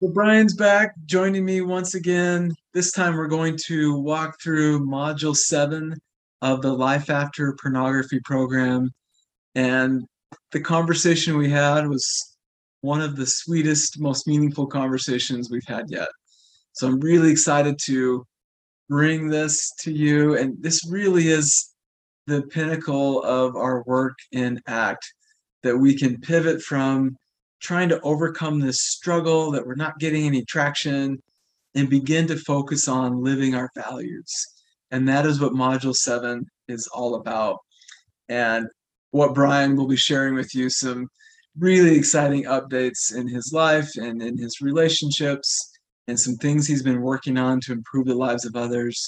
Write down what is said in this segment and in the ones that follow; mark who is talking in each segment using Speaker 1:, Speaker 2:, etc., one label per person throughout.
Speaker 1: So Brian's back joining me once again. This time we're going to walk through module seven of the Life After Pornography program. And the conversation we had was one of the sweetest, most meaningful conversations we've had yet. So I'm really excited to bring this to you. And this really is the pinnacle of our work in ACT that we can pivot from trying to overcome this struggle that we're not getting any traction and begin to focus on living our values. And that is what Module 7 is all about. And what Brian will be sharing with you some really exciting updates in his life and in his relationships and some things he's been working on to improve the lives of others.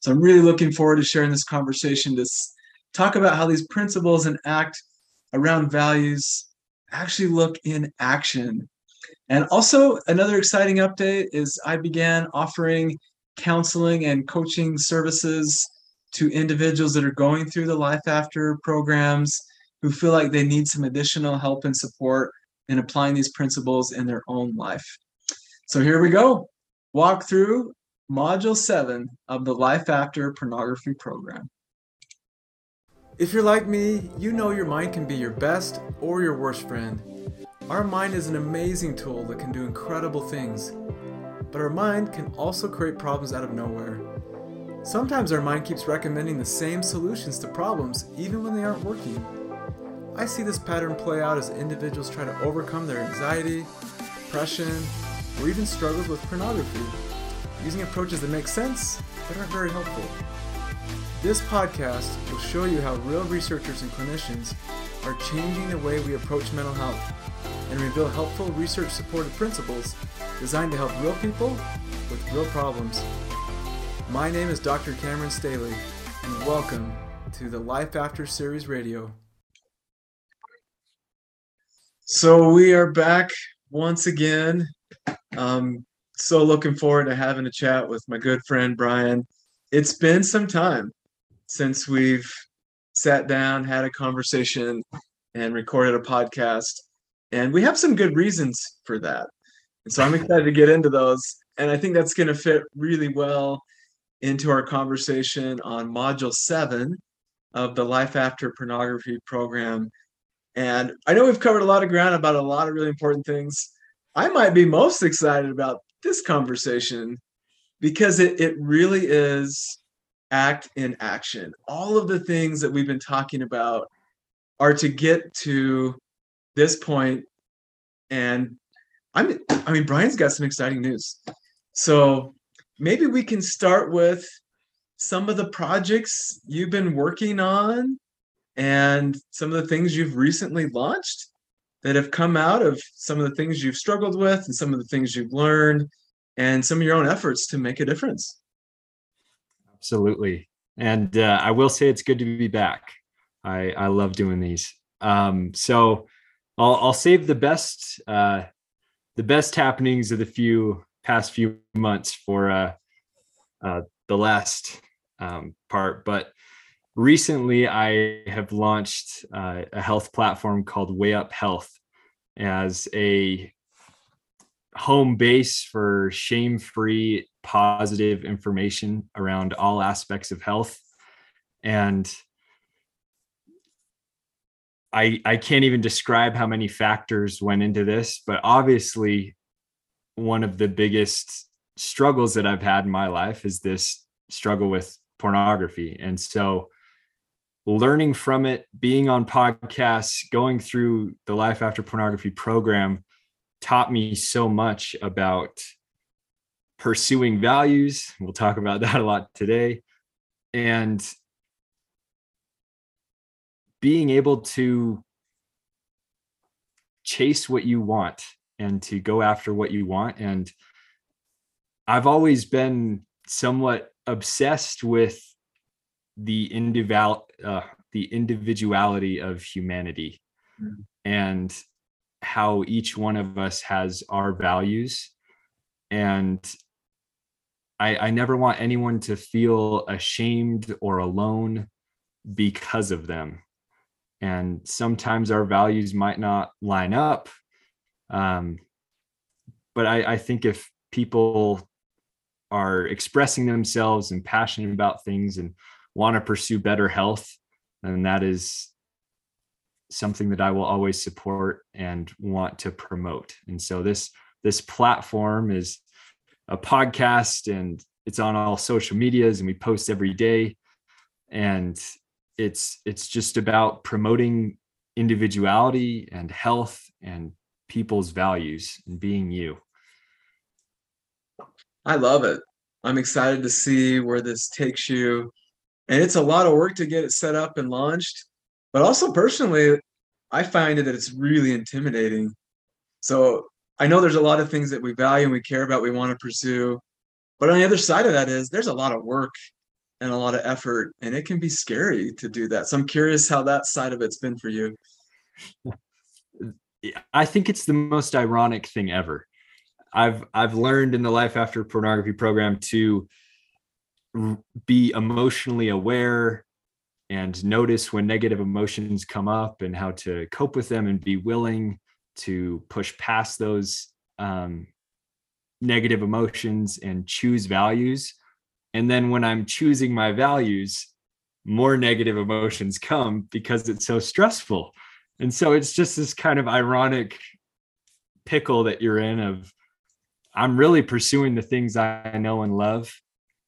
Speaker 1: So I'm really looking forward to sharing this conversation to talk about how these principles and act around values actually look in action. And also, another exciting update is I began offering counseling and coaching services to individuals that are going through the Life After programs who feel like they need some additional help and support in applying these principles in their own life. So here we go. Walk through Module 7 of the Life After Pornography program. If you're like me, you know your mind can be your best or your worst friend. Our mind is an amazing tool that can do incredible things, but our mind can also create problems out of nowhere. Sometimes our mind keeps recommending the same solutions to problems even when they aren't working. I see this pattern play out as individuals try to overcome their anxiety, depression, or even struggles with pornography, using approaches that make sense but aren't very helpful. This podcast will show you how real researchers and clinicians are changing the way we approach mental health and reveal helpful research supported principles designed to help real people with real problems. My name is Dr. Cameron Staley, and welcome to the Life After Series Radio. So, we are back once again. Um, so, looking forward to having a chat with my good friend Brian. It's been some time since we've sat down, had a conversation, and recorded a podcast. And we have some good reasons for that. And so I'm excited to get into those. And I think that's going to fit really well into our conversation on Module 7 of the Life After Pornography program. And I know we've covered a lot of ground about a lot of really important things. I might be most excited about this conversation because it, it really is ACT in action. All of the things that we've been talking about are to get to this point and I'm I mean Brian's got some exciting news. So maybe we can start with some of the projects you've been working on and some of the things you've recently launched that have come out of some of the things you've struggled with and some of the things you've learned and some of your own efforts to make a difference.
Speaker 2: Absolutely. And uh, I will say it's good to be back. I, I love doing these. Um, so I'll, I'll save the best uh, the best happenings of the few past few months for uh, uh, the last um, part. But recently, I have launched uh, a health platform called Way Up Health as a home base for shame free positive information around all aspects of health. And i i can't even describe how many factors went into this but obviously one of the biggest struggles that i've had in my life is this struggle with pornography. And so learning from it being on podcasts going through the life after pornography program taught me so much about pursuing values. We'll talk about that a lot today. And being able to chase what you want and to go after what you want. And I've always been somewhat obsessed with the individual uh, the individuality of humanity mm-hmm. and how each one of us has our values and I, I never want anyone to feel ashamed or alone because of them and sometimes our values might not line up um, but I, I think if people are expressing themselves and passionate about things and want to pursue better health, then that is something that I will always support and want to promote. And so this this platform is a podcast and it's on all social medias and we post every day and it's it's just about promoting individuality and health and people's values and being you.
Speaker 1: I love it. I'm excited to see where this takes you. And it's a lot of work to get it set up and launched. But also personally, I find it that it's really intimidating. So I know there's a lot of things that we value and we care about, we want to pursue. But on the other side of that is there's a lot of work and a lot of effort, and it can be scary to do that. So I'm curious how that side of it's been for you.
Speaker 2: I think it's the most ironic thing ever. I've I've learned in the life after pornography program to be emotionally aware and notice when negative emotions come up and how to cope with them and be willing to push past those um, negative emotions and choose values. And then when I'm choosing my values, more negative emotions come because it's so stressful. And so it's just this kind of ironic pickle that you're in of I'm really pursuing the things I know and love,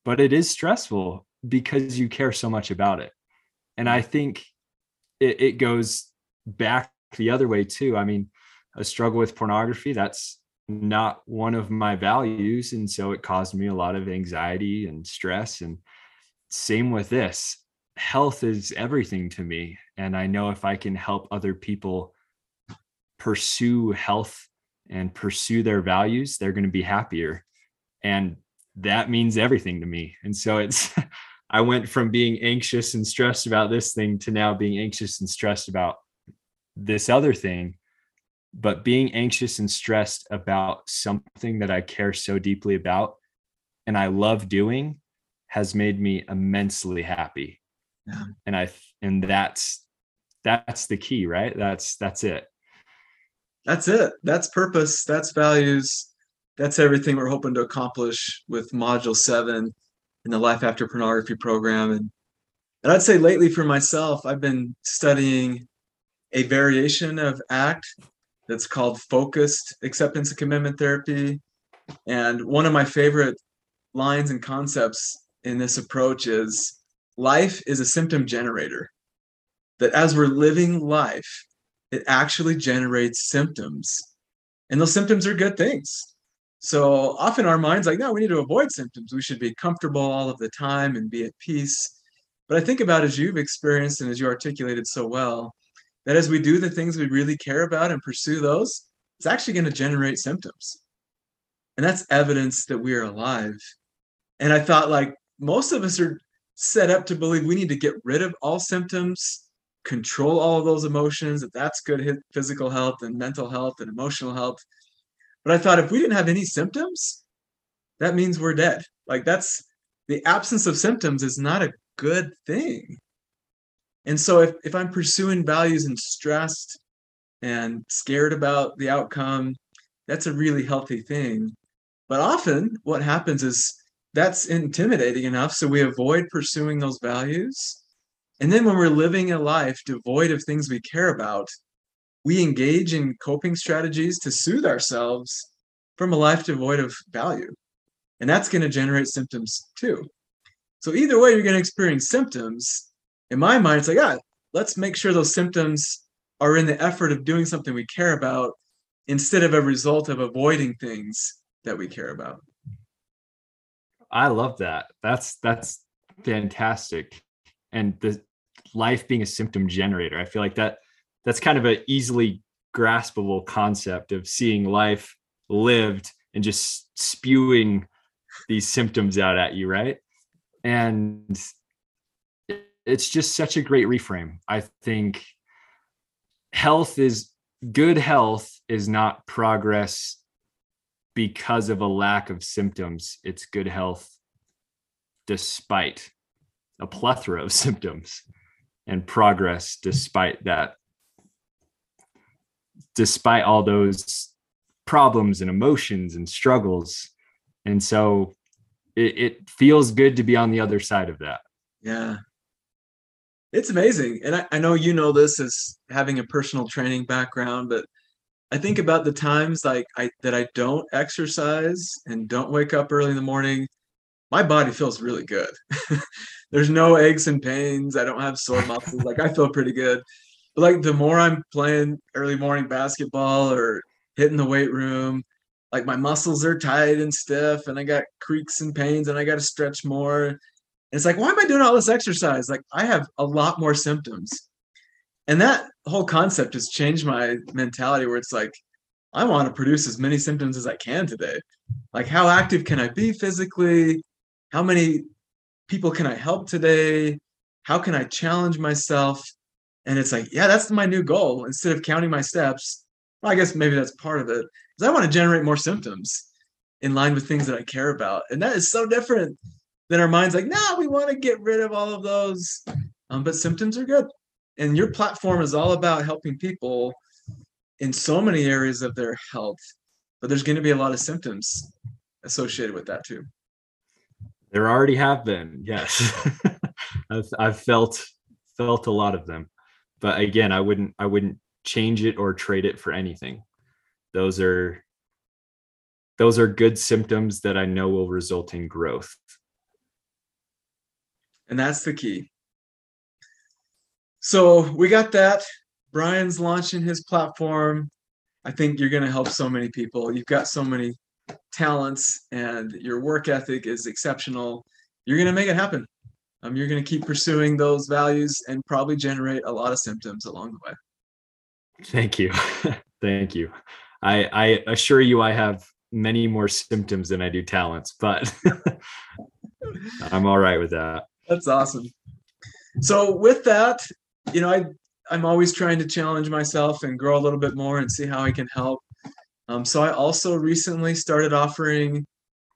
Speaker 2: but it is stressful because you care so much about it and i think it, it goes back the other way too i mean a struggle with pornography that's not one of my values and so it caused me a lot of anxiety and stress and same with this health is everything to me and i know if i can help other people pursue health and pursue their values they're going to be happier and that means everything to me and so it's I went from being anxious and stressed about this thing to now being anxious and stressed about this other thing. But being anxious and stressed about something that I care so deeply about and I love doing has made me immensely happy. Yeah. And I and that's that's the key, right? That's that's it.
Speaker 1: That's it. That's purpose. That's values. That's everything we're hoping to accomplish with module 7 in the Life After Pornography program. And, and I'd say lately for myself, I've been studying a variation of ACT that's called Focused Acceptance and Commitment Therapy. And one of my favorite lines and concepts in this approach is life is a symptom generator. That as we're living life, it actually generates symptoms. And those symptoms are good things. So often our mind's like, no, we need to avoid symptoms. We should be comfortable all of the time and be at peace. But I think about as you've experienced and as you articulated so well, that as we do the things we really care about and pursue those, it's actually going to generate symptoms. And that's evidence that we are alive. And I thought, like, most of us are set up to believe we need to get rid of all symptoms, control all of those emotions, that that's good physical health and mental health and emotional health. But I thought if we didn't have any symptoms, that means we're dead. Like that's the absence of symptoms is not a good thing. And so if, if I'm pursuing values and stressed and scared about the outcome, that's a really healthy thing. But often what happens is that's intimidating enough. So we avoid pursuing those values. And then when we're living a life devoid of things we care about, we engage in coping strategies to soothe ourselves from a life devoid of value. And that's going to generate symptoms too. So, either way, you're going to experience symptoms. In my mind, it's like, ah, let's make sure those symptoms are in the effort of doing something we care about instead of a result of avoiding things that we care about.
Speaker 2: I love that. That's that's fantastic. And the life being a symptom generator. I feel like that that's kind of an easily graspable concept of seeing life lived and just spewing these symptoms out at you, right? And it's just such a great reframe. I think health is good health is not progress because of a lack of symptoms. It's good health despite a plethora of symptoms and progress despite that despite all those problems and emotions and struggles and so it, it feels good to be on the other side of that
Speaker 1: yeah it's amazing and I, I know you know this as having a personal training background but i think about the times like i that i don't exercise and don't wake up early in the morning my body feels really good. There's no aches and pains i don't have sore muscles like i feel pretty good. But like the more i'm playing early morning basketball or hitting the weight room like my muscles are tight and stiff and i got creaks and pains and i got to stretch more it's like, why am I doing all this exercise? Like, I have a lot more symptoms. And that whole concept has changed my mentality where it's like, I want to produce as many symptoms as I can today. Like, how active can I be physically? How many people can I help today? How can I challenge myself? And it's like, yeah, that's my new goal. Instead of counting my steps, well, I guess maybe that's part of it. Because I want to generate more symptoms in line with things that I care about. And that is so different then our mind's like, nah, we want to get rid of all of those. Um, but symptoms are good. And your platform is all about helping people in so many areas of their health. But there's going to be a lot of symptoms associated with that too.
Speaker 2: There already have been, yes. I've, I've felt felt a lot of them, but again, I wouldn't I wouldn't change it or trade it for anything. Those are those are good symptoms that I know will result in growth.
Speaker 1: And that's the key. So we got that. Brian's launching his platform. I think you're going to help so many people. You've got so many talents and your work ethic is exceptional. You're going to make it happen. Um, you're going to keep pursuing those values and probably generate a lot of symptoms along the way.
Speaker 2: Thank you. Thank you. I, I assure you, I have many more symptoms than I do talents, but I'm all right with that.
Speaker 1: That's awesome. So with that, you know, I I'm always trying to challenge myself and grow a little bit more and see how I can help. Um, so I also recently started offering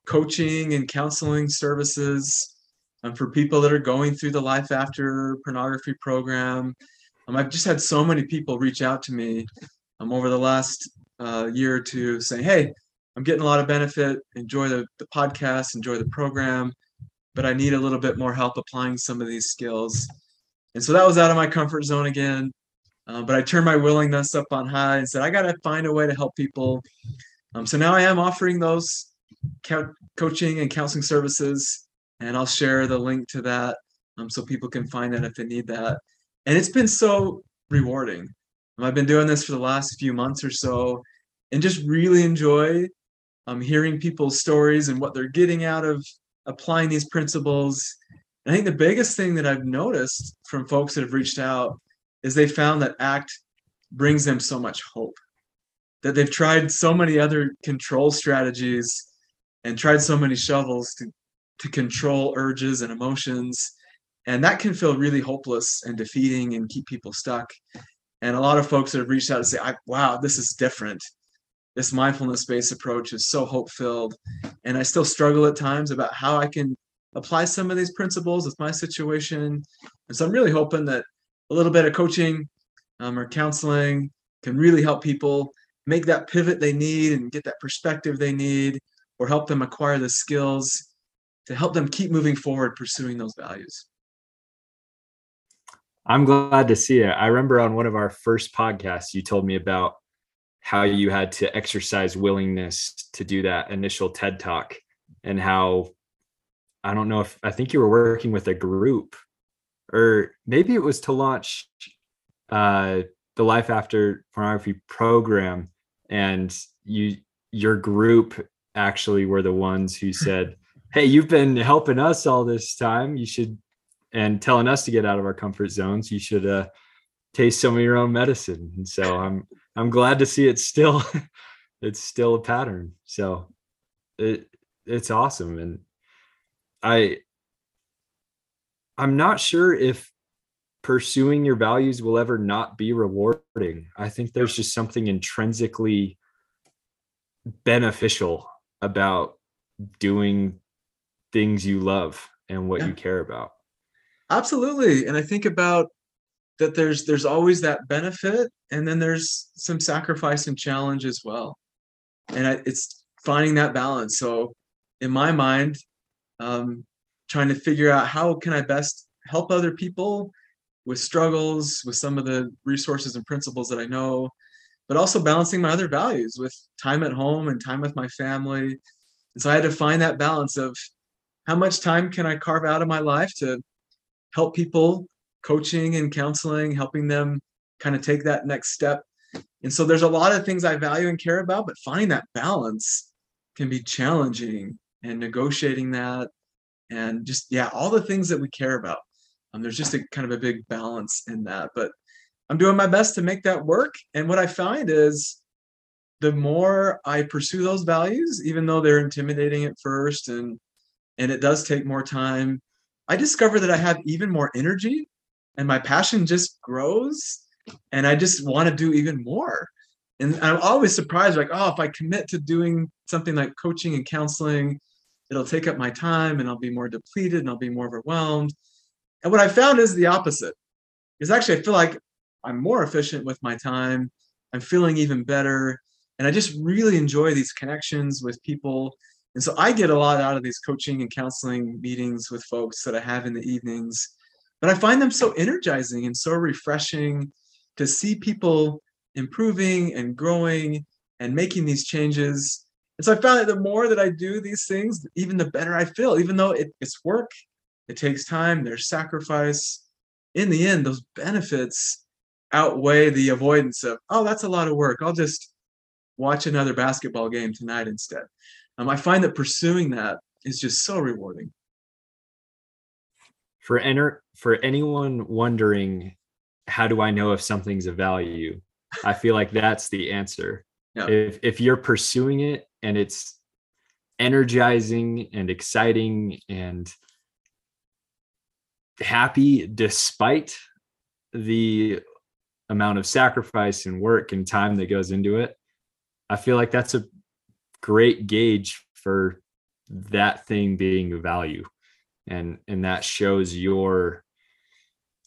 Speaker 1: coaching and counseling services um, for people that are going through the Life After Pornography program. Um, I've just had so many people reach out to me um, over the last uh, year or two saying, "Hey, I'm getting a lot of benefit. Enjoy the, the podcast. Enjoy the program but I need a little bit more help applying some of these skills. And so that was out of my comfort zone again. Uh, but I turned my willingness up on high and said, I got to find a way to help people. Um, so now I am offering those co- coaching and counseling services, and I'll share the link to that um, so people can find it if they need that. And it's been so rewarding. Um, I've been doing this for the last few months or so and just really enjoy um, hearing people's stories and what they're getting out of applying these principles. And I think the biggest thing that I've noticed from folks that have reached out is they found that ACT brings them so much hope. That they've tried so many other control strategies and tried so many shovels to, to control urges and emotions. And that can feel really hopeless and defeating and keep people stuck. And a lot of folks that have reached out to say, wow, this is different this mindfulness based approach is so hope filled. And I still struggle at times about how I can apply some of these principles with my situation. And so I'm really hoping that a little bit of coaching um, or counseling can really help people make that pivot they need and get that perspective they need or help them acquire the skills to help them keep moving forward pursuing those values.
Speaker 2: I'm glad to see it. I remember on one of our first podcasts, you told me about how you had to exercise willingness to do that initial TED talk and how I don't know if I think you were working with a group or maybe it was to launch uh, the Life After Pornography program and you your group actually were the ones who said, "Hey, you've been helping us all this time. You should and telling us to get out of our comfort zones. You should uh, taste some of your own medicine." And so I'm I'm glad to see it's still it's still a pattern. So it it's awesome and I I'm not sure if pursuing your values will ever not be rewarding. I think there's just something intrinsically beneficial about doing things you love and what yeah. you care about.
Speaker 1: Absolutely. And I think about that there's there's always that benefit and then there's some sacrifice and challenge as well and I, it's finding that balance. So in my mind, um, trying to figure out how can I best help other people with struggles, with some of the resources and principles that I know, but also balancing my other values with time at home and time with my family. And so I had to find that balance of how much time can I carve out of my life to help people, coaching and counseling, helping them kind of take that next step. And so there's a lot of things I value and care about, but finding that balance can be challenging and negotiating that and just yeah, all the things that we care about. Um, there's just a kind of a big balance in that. But I'm doing my best to make that work. And what I find is the more I pursue those values, even though they're intimidating at first and and it does take more time, I discover that I have even more energy and my passion just grows and I just want to do even more. And I'm always surprised, like, oh, if I commit to doing something like coaching and counseling, it'll take up my time and I'll be more depleted and I'll be more overwhelmed. And what I found is the opposite. Is actually I feel like I'm more efficient with my time. I'm feeling even better. And I just really enjoy these connections with people. And so I get a lot out of these coaching and counseling meetings with folks that I have in the evenings. But I find them so energizing and so refreshing to see people improving and growing and making these changes. And so I found that the more that I do these things, even the better I feel, even though it, it's work, it takes time, there's sacrifice. In the end, those benefits outweigh the avoidance of, oh, that's a lot of work. I'll just watch another basketball game tonight instead. Um, I find that pursuing that is just so rewarding.
Speaker 2: For enter for anyone wondering, how do I know if something's a value? I feel like that's the answer. Yeah. If if you're pursuing it and it's energizing and exciting and happy despite the amount of sacrifice and work and time that goes into it i feel like that's a great gauge for that thing being a value and and that shows your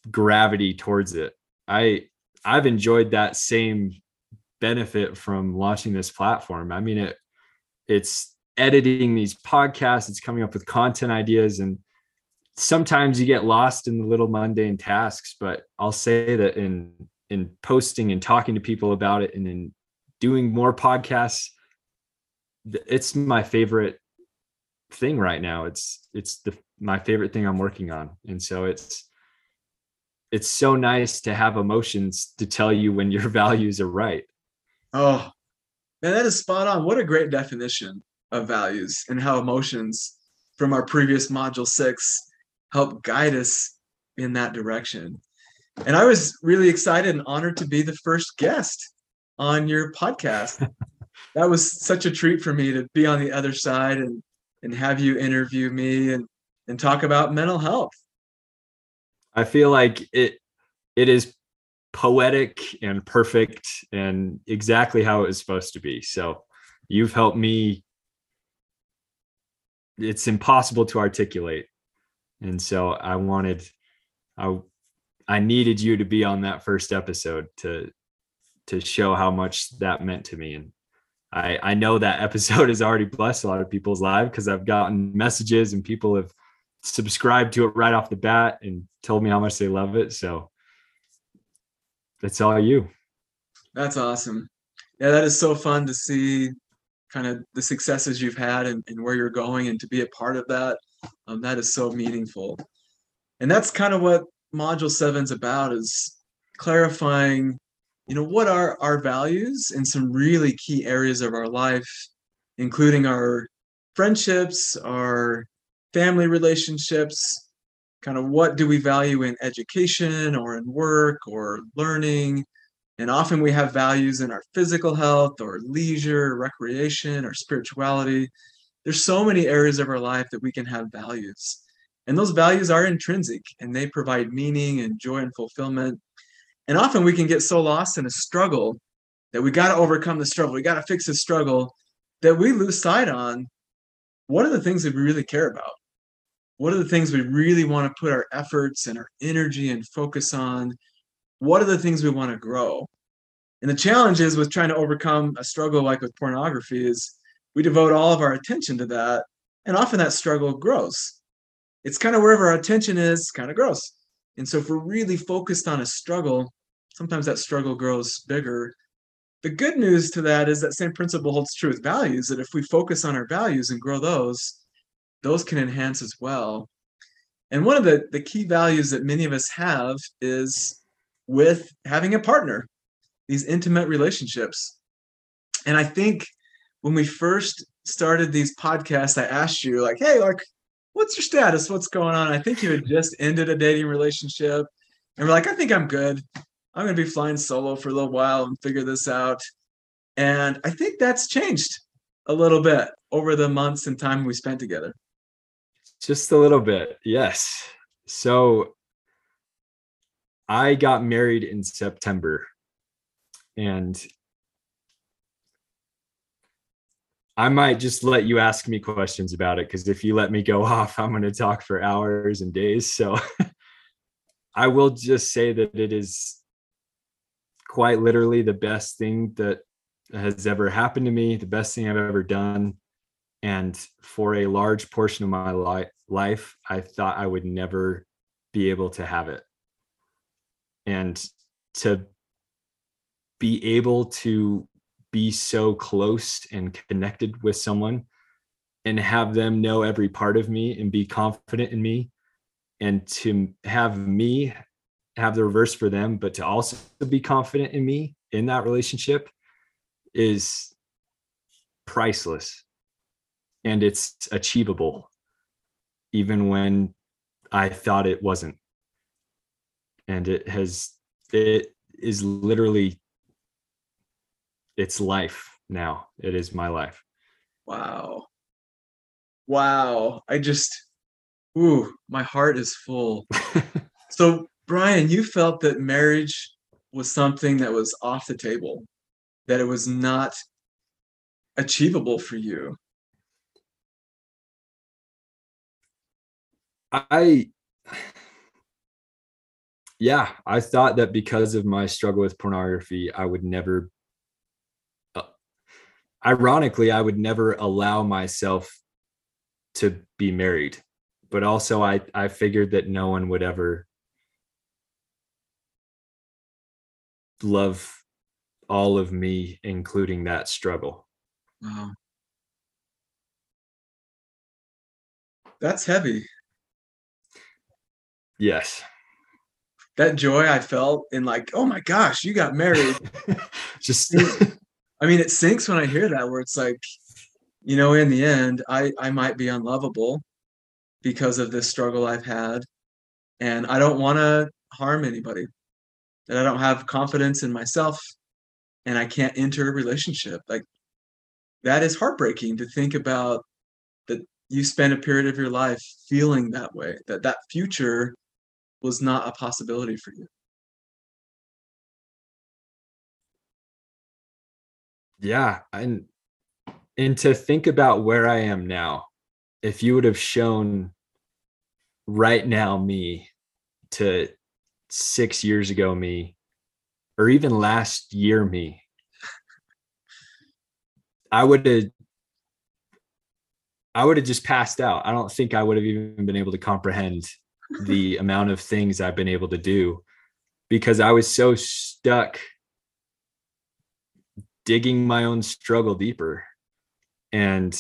Speaker 2: gravity towards it. I i've enjoyed that same benefit from launching this platform. I mean it it's editing these podcasts it's coming up with content ideas and sometimes you get lost in the little mundane tasks but i'll say that in in posting and talking to people about it and in doing more podcasts it's my favorite thing right now. It's it's the my favorite thing i'm working on and so it's it's so nice to have emotions to tell you when your values are right
Speaker 1: oh man that is spot on what a great definition of values and how emotions from our previous module six help guide us in that direction. And I was really excited and honored to be the first guest on your podcast. that was such a treat for me to be on the other side and and have you interview me and and talk about mental health.
Speaker 2: I feel like it it is poetic and perfect and exactly how it was supposed to be. So you've helped me it's impossible to articulate and so i wanted i i needed you to be on that first episode to to show how much that meant to me and i i know that episode has already blessed a lot of people's lives because i've gotten messages and people have subscribed to it right off the bat and told me how much they love it. So that's all you.
Speaker 1: That's awesome. Yeah that is so fun to see kind of the successes you've had and, and where you're going and to be a part of that. Um, that is so meaningful. And that's kind of what module seven's about is clarifying you know what are our values in some really key areas of our life including our friendships our family relationships kind of what do we value in education or in work or learning and often we have values in our physical health or leisure recreation or spirituality there's so many areas of our life that we can have values. And those values are intrinsic and they provide meaning and joy and fulfillment. And often we can get so lost in a struggle that we got to overcome the struggle. We got to fix the struggle that we lose sight on what are the things that we really care about? What are the things we really want to put our efforts and our energy and focus on? What are the things we want to grow? And the challenge is with trying to overcome a struggle like with pornography is we devote all of our attention to that. And often that struggle grows. It's kind of wherever our attention is, kind of grows. And so if we're really focused on a struggle, sometimes that struggle grows bigger. The good news to that is that same principle holds true with values, that if we focus on our values and grow those, those can enhance as well. And one of the, the key values that many of us have is with having a partner, these intimate relationships. And I think when we first started these podcasts, I asked you, like, hey, like, what's your status? What's going on? I think you had just ended a dating relationship. And we're like, I think I'm good. I'm going to be flying solo for a little while and figure this out. And I think that's changed a little bit over the months and time we spent together.
Speaker 2: Just a little bit. Yes. So I got married in September and I might just let you ask me questions about it because if you let me go off, I'm going to talk for hours and days. So I will just say that it is quite literally the best thing that has ever happened to me, the best thing I've ever done. And for a large portion of my li- life, I thought I would never be able to have it. And to be able to be so close and connected with someone and have them know every part of me and be confident in me and to have me have the reverse for them but to also be confident in me in that relationship is priceless and it's achievable even when i thought it wasn't and it has it is literally it's life now. It is my life.
Speaker 1: Wow. Wow. I just ooh, my heart is full. so Brian, you felt that marriage was something that was off the table, that it was not achievable for you.
Speaker 2: I yeah, I thought that because of my struggle with pornography, I would never uh, ironically, I would never allow myself to be married. But also I I figured that no one would ever love all of me, including that struggle. Wow.
Speaker 1: That's heavy.
Speaker 2: Yes.
Speaker 1: That joy I felt in like, oh my gosh, you got married.
Speaker 2: Just
Speaker 1: I mean, it sinks when I hear that, where it's like, you know, in the end, I I might be unlovable because of this struggle I've had, and I don't want to harm anybody. That I don't have confidence in myself, and I can't enter a relationship. Like that is heartbreaking to think about. That you spend a period of your life feeling that way. That that future was not a possibility for you.
Speaker 2: yeah and and to think about where i am now if you would have shown right now me to six years ago me or even last year me i would have i would have just passed out i don't think i would have even been able to comprehend the amount of things i've been able to do because i was so stuck digging my own struggle deeper. And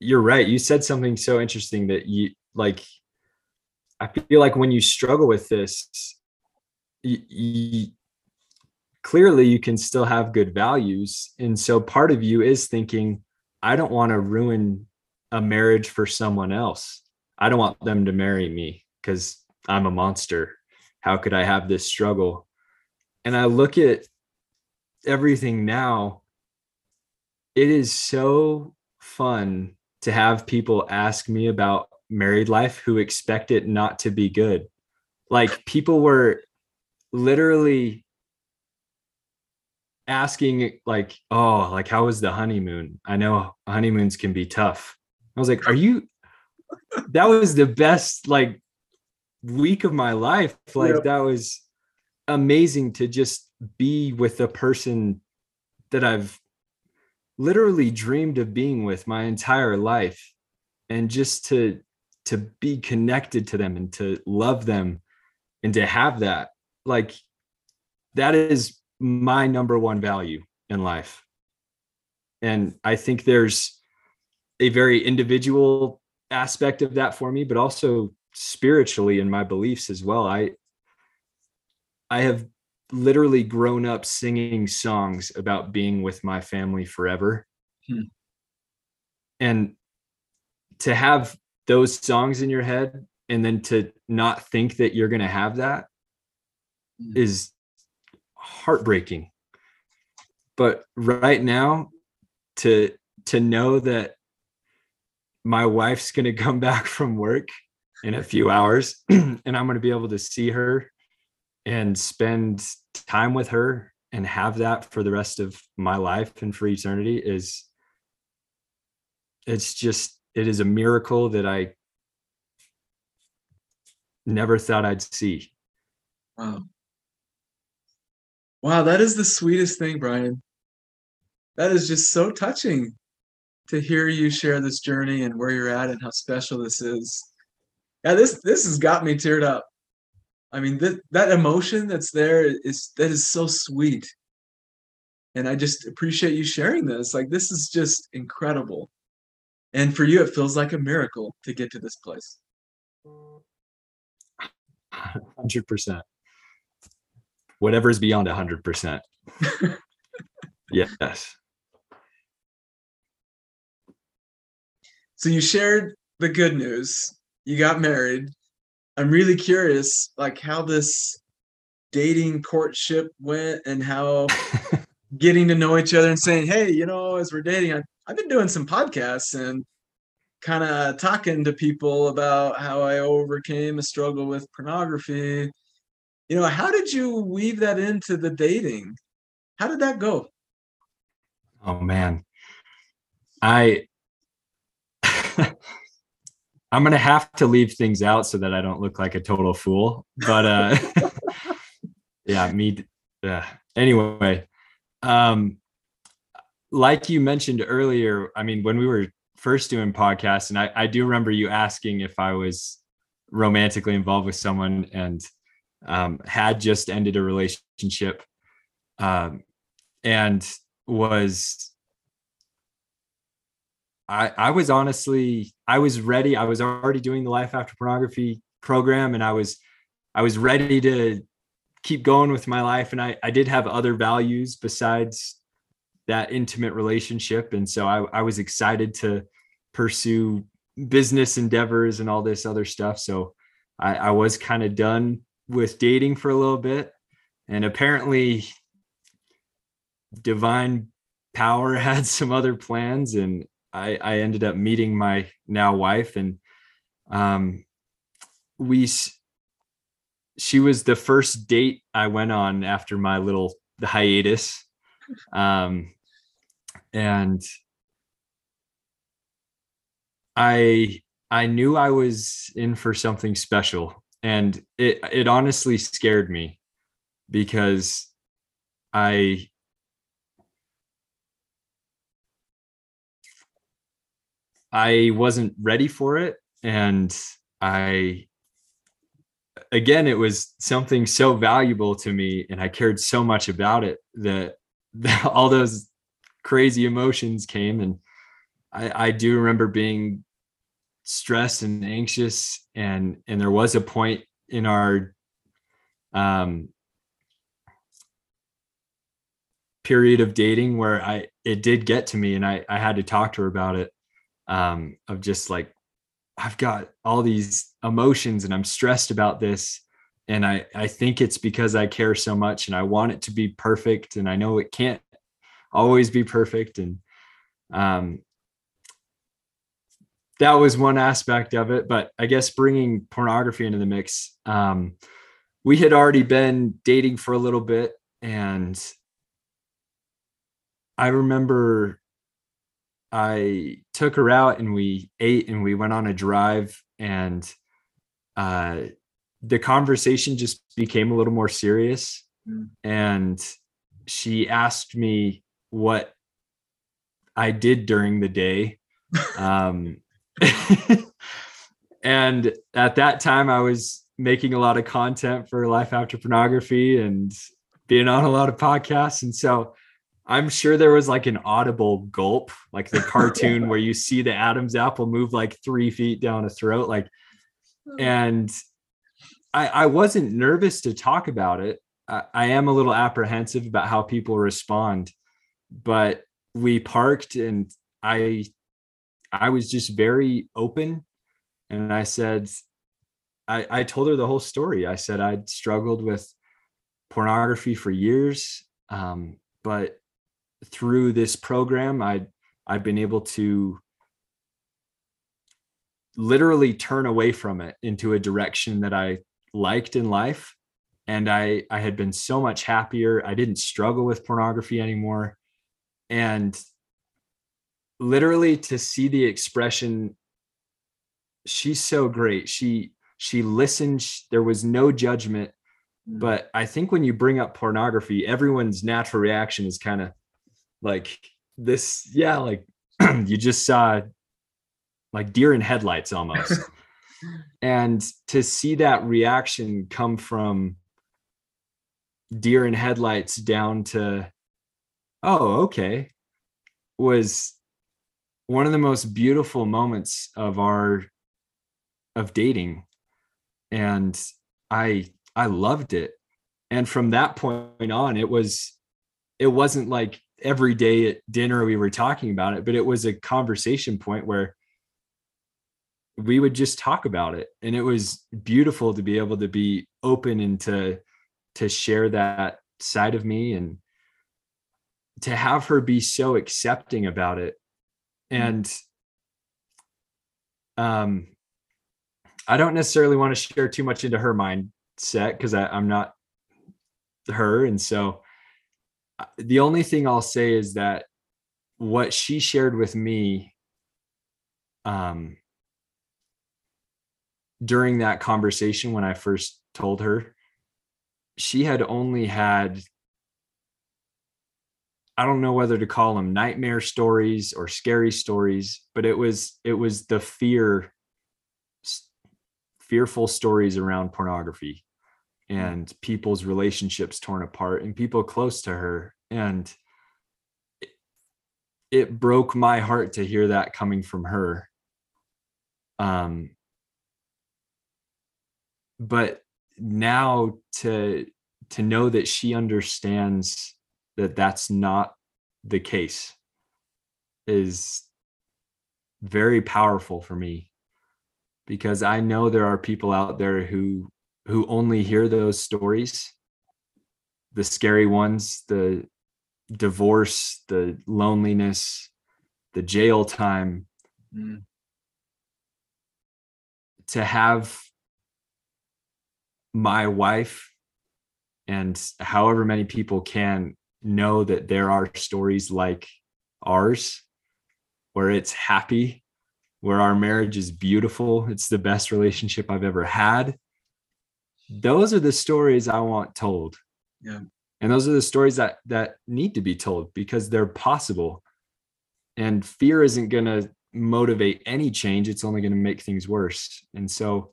Speaker 2: you're right. You said something so interesting that you like. I feel like when you struggle with this, you, you, clearly you can still have good values. And so part of you is thinking, I don't want to ruin a marriage for someone else. I don't want them to marry me because I'm a monster. How could I have this struggle? And I look at everything now, it is so fun to have people ask me about married life who expect it not to be good. Like people were literally asking like, "Oh, like how was the honeymoon?" I know honeymoons can be tough. I was like, "Are you that was the best like week of my life. Like that was amazing to just be with a person that I've literally dreamed of being with my entire life and just to to be connected to them and to love them and to have that like that is my number one value in life. And i think there's a very individual aspect of that for me but also spiritually in my beliefs as well. I i have literally grown up singing songs about being with my family forever. Hmm. and to have those songs in your head and then to not think that you're going to have that mm. is heartbreaking but right now to to know that my wife's going to come back from work in a few hours and i'm going to be able to see her and spend time with her and have that for the rest of my life and for eternity is it's just it is a miracle that I never thought I'd see.
Speaker 1: Wow. Wow, that is the sweetest thing, Brian. That is just so touching to hear you share this journey and where you're at and how special this is. Yeah, this this has got me teared up. I mean, that that emotion that's there is that is so sweet. And I just appreciate you sharing this. Like this is just incredible. And for you, it feels like a miracle to get to this place.
Speaker 2: 100%. Whatever is beyond 100%. yes.
Speaker 1: So you shared the good news. You got married. I'm really curious, like how this dating courtship went and how getting to know each other and saying, hey, you know, as we're dating, I, I've been doing some podcasts and kind of talking to people about how I overcame a struggle with pornography. You know, how did you weave that into the dating? How did that go?
Speaker 2: Oh man. I I'm going to have to leave things out so that I don't look like a total fool. But uh yeah, me uh, anyway, um like you mentioned earlier, I mean, when we were first doing podcasts, and I, I do remember you asking if I was romantically involved with someone and um, had just ended a relationship um, and was I, I was honestly I was ready. I was already doing the life after pornography program and I was I was ready to keep going with my life. And I, I did have other values besides that intimate relationship. And so I, I was excited to pursue business endeavors and all this other stuff. So I, I was kind of done with dating for a little bit. And apparently, divine power had some other plans. And I, I ended up meeting my now wife. And um, we, she was the first date I went on after my little hiatus um, and I I knew I was in for something special, and it it honestly scared me because I I wasn't ready for it, and I again it was something so valuable to me and i cared so much about it that, all those crazy emotions came and I, I do remember being stressed and anxious and and there was a point in our um period of dating where I it did get to me and I I had to talk to her about it um of just like I've got all these emotions and I'm stressed about this. And I, I think it's because I care so much and I want it to be perfect. And I know it can't always be perfect. And um, that was one aspect of it. But I guess bringing pornography into the mix, um, we had already been dating for a little bit. And I remember I took her out and we ate and we went on a drive and uh, the conversation just became a little more serious mm. and she asked me what I did during the day. Um, and at that time, I was making a lot of content for Life After Pornography and being on a lot of podcasts. And so I'm sure there was like an audible gulp, like the cartoon where you see the Adam's apple move like three feet down a throat. Like, oh. and I, I wasn't nervous to talk about it. I, I am a little apprehensive about how people respond, but we parked and I I was just very open and I said I, I told her the whole story. I said I'd struggled with pornography for years, um, but through this program, I I've been able to literally turn away from it into a direction that I liked in life, and I I had been so much happier. I didn't struggle with pornography anymore. And literally to see the expression she's so great. She she listened. There was no judgment. Mm. but i think when you bring up pornography everyone's natural reaction is kind of like this yeah like you just saw like deer in headlights almost and to see that reaction come from deer in headlights down to oh, okay, was one of the most beautiful moments of our of dating. And I I loved it. And from that point on, it was it wasn't like every day at dinner we were talking about it, but it was a conversation point where we would just talk about it. And it was beautiful to be able to be open and to to share that side of me and to have her be so accepting about it mm-hmm. and um i don't necessarily want to share too much into her mindset because i'm not her and so uh, the only thing i'll say is that what she shared with me um during that conversation when i first told her she had only had I don't know whether to call them nightmare stories or scary stories, but it was it was the fear fearful stories around pornography and people's relationships torn apart and people close to her. And it, it broke my heart to hear that coming from her. Um but now to to know that she understands that that's not the case is very powerful for me because I know there are people out there who who only hear those stories the scary ones the divorce the loneliness the jail time mm. to have my wife and however many people can know that there are stories like ours where it's happy, where our marriage is beautiful, it's the best relationship I've ever had. Those are the stories I want told.
Speaker 1: Yeah.
Speaker 2: And those are the stories that that need to be told because they're possible. And fear isn't going to motivate any change, it's only going to make things worse. And so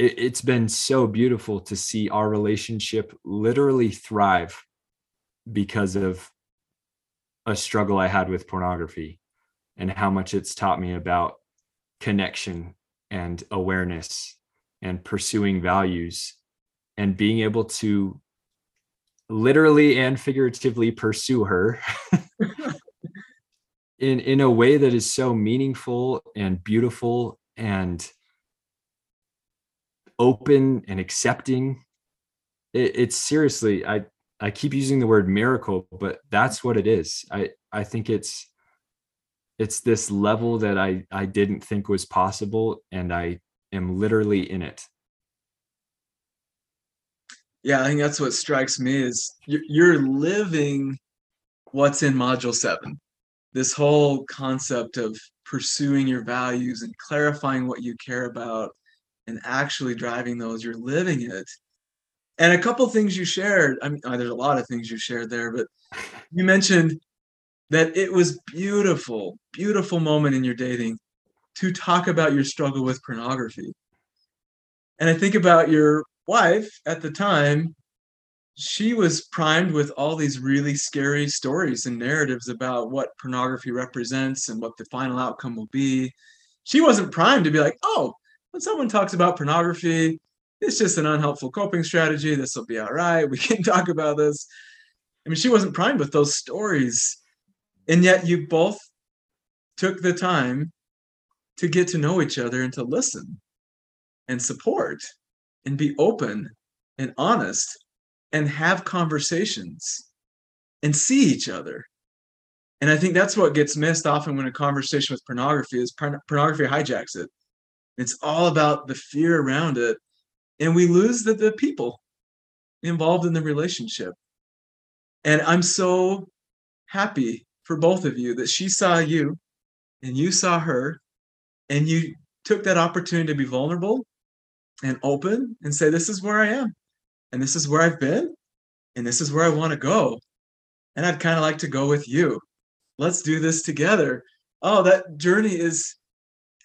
Speaker 2: it, it's been so beautiful to see our relationship literally thrive because of a struggle I had with pornography and how much it's taught me about connection and awareness and pursuing values and being able to literally and figuratively pursue her in in a way that is so meaningful and beautiful and open and accepting it, it's seriously i I keep using the word miracle, but that's what it is. I I think it's it's this level that I I didn't think was possible and I am literally in it.
Speaker 1: Yeah, I think that's what strikes me is you're, living what's in module 7. This whole concept of pursuing your values and clarifying what you care about and actually driving those, you're living it And a couple things you shared. I mean, oh, there's a lot of things you shared there, but you mentioned that it was beautiful, beautiful moment in your dating to talk about your struggle with pornography. And I think about your wife at the time, she was primed with all these really scary stories and narratives about what pornography represents and what the final outcome will be. She wasn't primed to be like, oh, when someone talks about pornography, it's just an unhelpful coping strategy. This will be all right. We can talk about this. I mean, she wasn't primed with those stories. And yet you both took the time to get to know each other and to listen and support and be open and honest and have conversations and see each other. And I think that's what gets missed often when a conversation with pornography is pornography hijacks it. It's all about the fear around it. And we lose the, the people involved in the relationship. And I'm so happy for both of you that she saw you and you saw her and you took that opportunity to be vulnerable and open and say, This is where I am, and this is where I've been, and this is where I want to go. And I'd kind of like to go with you. Let's do this together. Oh, that journey is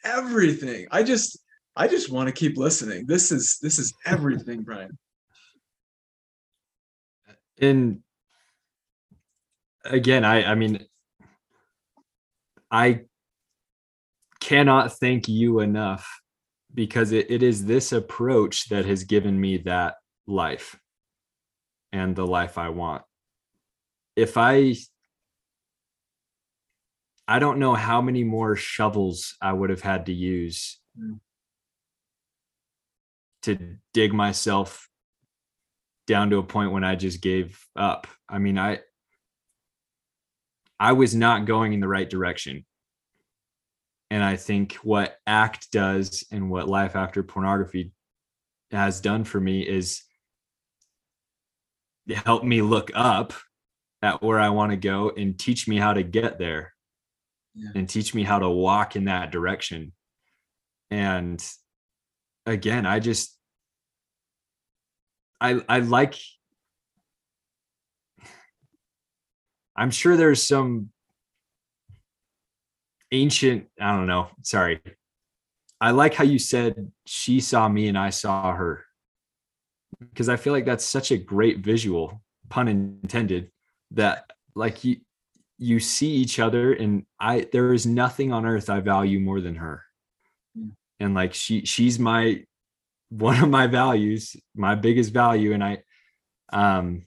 Speaker 1: everything. I just I just want to keep listening. This is this is everything, Brian.
Speaker 2: And again, I I mean I cannot thank you enough because it, it is this approach that has given me that life and the life I want. If I I don't know how many more shovels I would have had to use mm. to dig myself down to a point when I just gave up. I mean, I I was not going in the right direction. And I think what ACT does and what Life After Pornography has done for me is help me look up at where I want to go and teach me how to get there yeah. and teach me how to walk in that direction. And again, I just I I like I'm sure there's some ancient, I don't know, sorry. I like how you said she saw me and I saw her. Because I feel like that's such a great visual, pun intended, that like you you see each other and I there is nothing on earth I value more than her. Hmm. And like she she's my one of my values, my biggest value and I um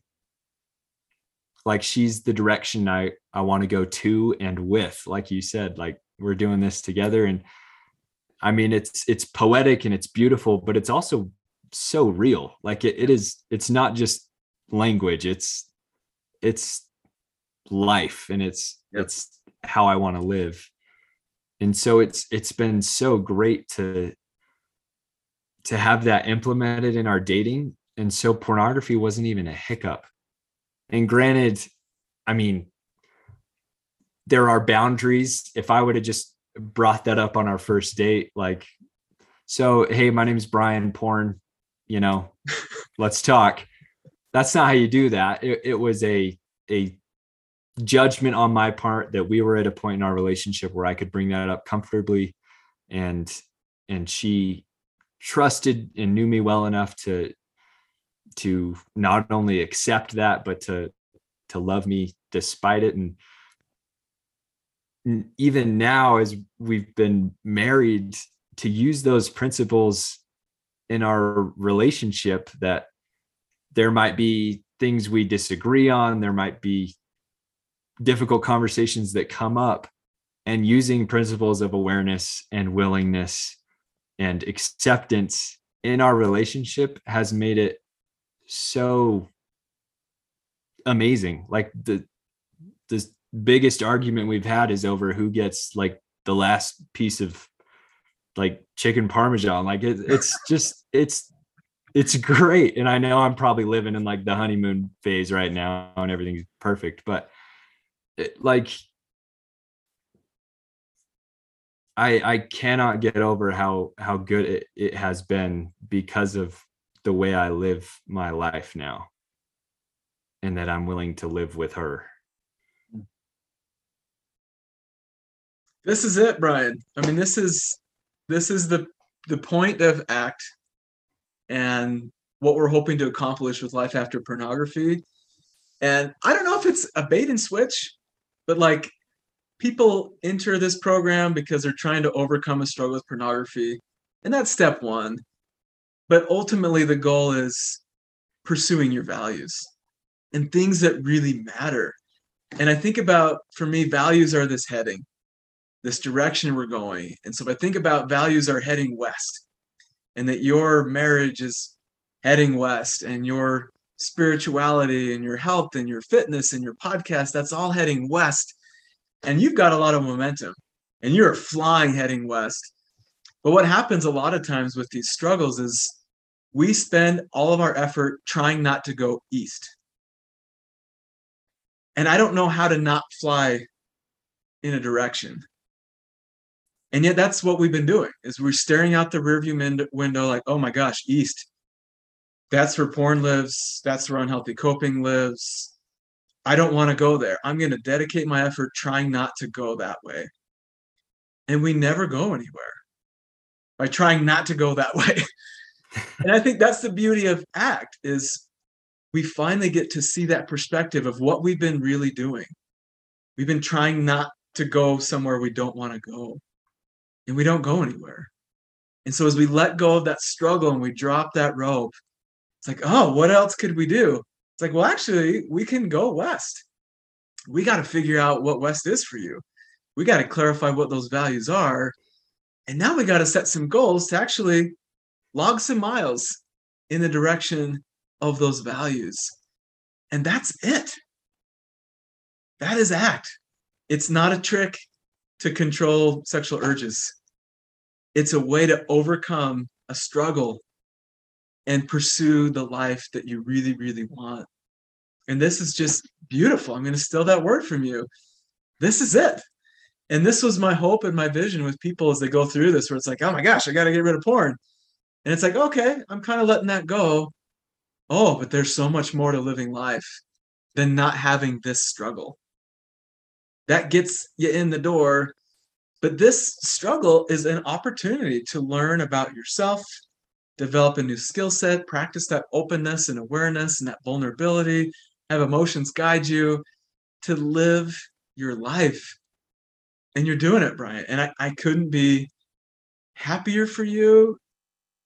Speaker 2: like she's the direction I I want to go to and with like you said like we're doing this together and I mean it's it's poetic and it's beautiful but it's also so real like it, it is it's not just language it's it's life and it's yep. it's how I want to live and so it's it's been so great to to have that implemented in our dating and so pornography wasn't even a hiccup and granted, I mean, there are boundaries. If I would have just brought that up on our first date, like, so, hey, my name is Brian Porn, you know, let's talk. That's not how you do that. It, it was a, a judgment on my part that we were at a point in our relationship where I could bring that up comfortably. And and she trusted and knew me well enough to to not only accept that but to to love me despite it. And even now as we've been married to use those principles in our relationship that there might be things we disagree on there might be difficult conversations that come up and using principles of awareness and willingness and acceptance in our relationship has made it so amazing. Like the the biggest argument we've had is over who gets like the last piece of like chicken parmesan. Like it, it's just it's it's great. And I know I'm probably living in like the honeymoon phase right now and everything's perfect, but it, like I I cannot get over how how good it, it has been because of the way I live my life now and that I'm willing to live with her.
Speaker 1: This is it, Brian. I mean, this is this is the the point of ACT and what we're hoping to accomplish with life after pornography. And I don't know if it's a bait and switch, but like people enter this program because they're trying to overcome a struggle with pornography. And that's step one. But ultimately, the goal is pursuing your values and things that really matter. And I think about, for me, values are this heading, this direction we're going. And so if I think about values are heading west, and that your marriage is heading west, and your spirituality and your health and your fitness and your podcast, that's all heading west. And you've got a lot of momentum and you're flying heading west. But what happens a lot of times with these struggles is we spend all of our effort trying not to go east. And I don't know how to not fly in a direction. And yet that's what we've been doing is we're staring out the rearview window like, oh my gosh, east. That's where porn lives. That's where unhealthy coping lives. I don't want to go there. I'm going to dedicate my effort trying not to go that way. And we never go anywhere by trying not to go that way. and I think that's the beauty of ACT is we finally get to see that perspective of what we've been really doing. We've been trying not to go somewhere we don't want to go. And we don't go anywhere. And so as we let go of that struggle and we drop that rope, it's like, oh, what else could we do? It's like, well, actually, we can go west. We got to figure out what west is for you. We got to clarify what those values are. And now we got to set some goals to actually log some miles in the direction of those values. And that's it. That is ACT. It's not a trick to control sexual urges. It's a way to overcome a struggle and pursue the life that you really, really want. And this is just beautiful. I'm going to steal that word from you. This is it. And this was my hope and my vision with people as they go through this, where it's like, oh my gosh, I got to get rid of porn. And it's like, okay, I'm kind of letting that go. Oh, but there's so much more to living life than not having this struggle. That gets you in the door. But this struggle is an opportunity to learn about yourself, develop a new skill set, practice that openness and awareness and that vulnerability, have emotions guide you to live your life. And you're doing it, Brian. And I, I couldn't be happier for you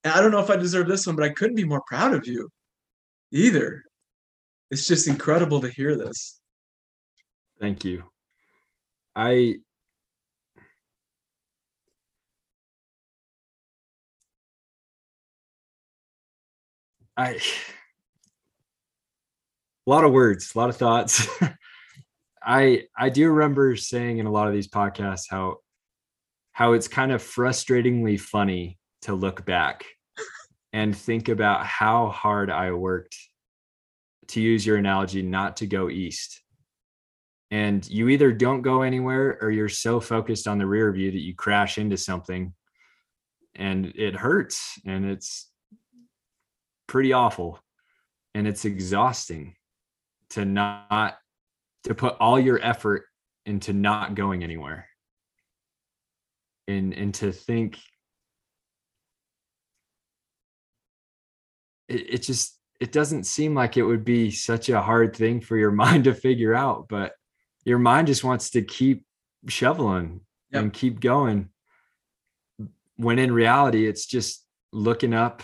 Speaker 1: and I don't know if I deserve this one, but I couldn't be more proud of you either. It's just incredible to hear this.
Speaker 2: Thank you. I I a lot of words, a lot of thoughts. I I do remember saying in a lot of these podcasts how how it's kind of frustratingly funny to look back and think about how hard I worked to use your analogy not to go east. And you either don't go anywhere or you're so focused on the rear view that you crash into something and it hurts and it's pretty awful. And it's exhausting to not to put all your effort into not going anywhere. And and to think it, it just it doesn't seem like it would be such a hard thing for your mind to figure out but your mind just wants to keep shoveling yep. and keep going. When in reality it's just looking up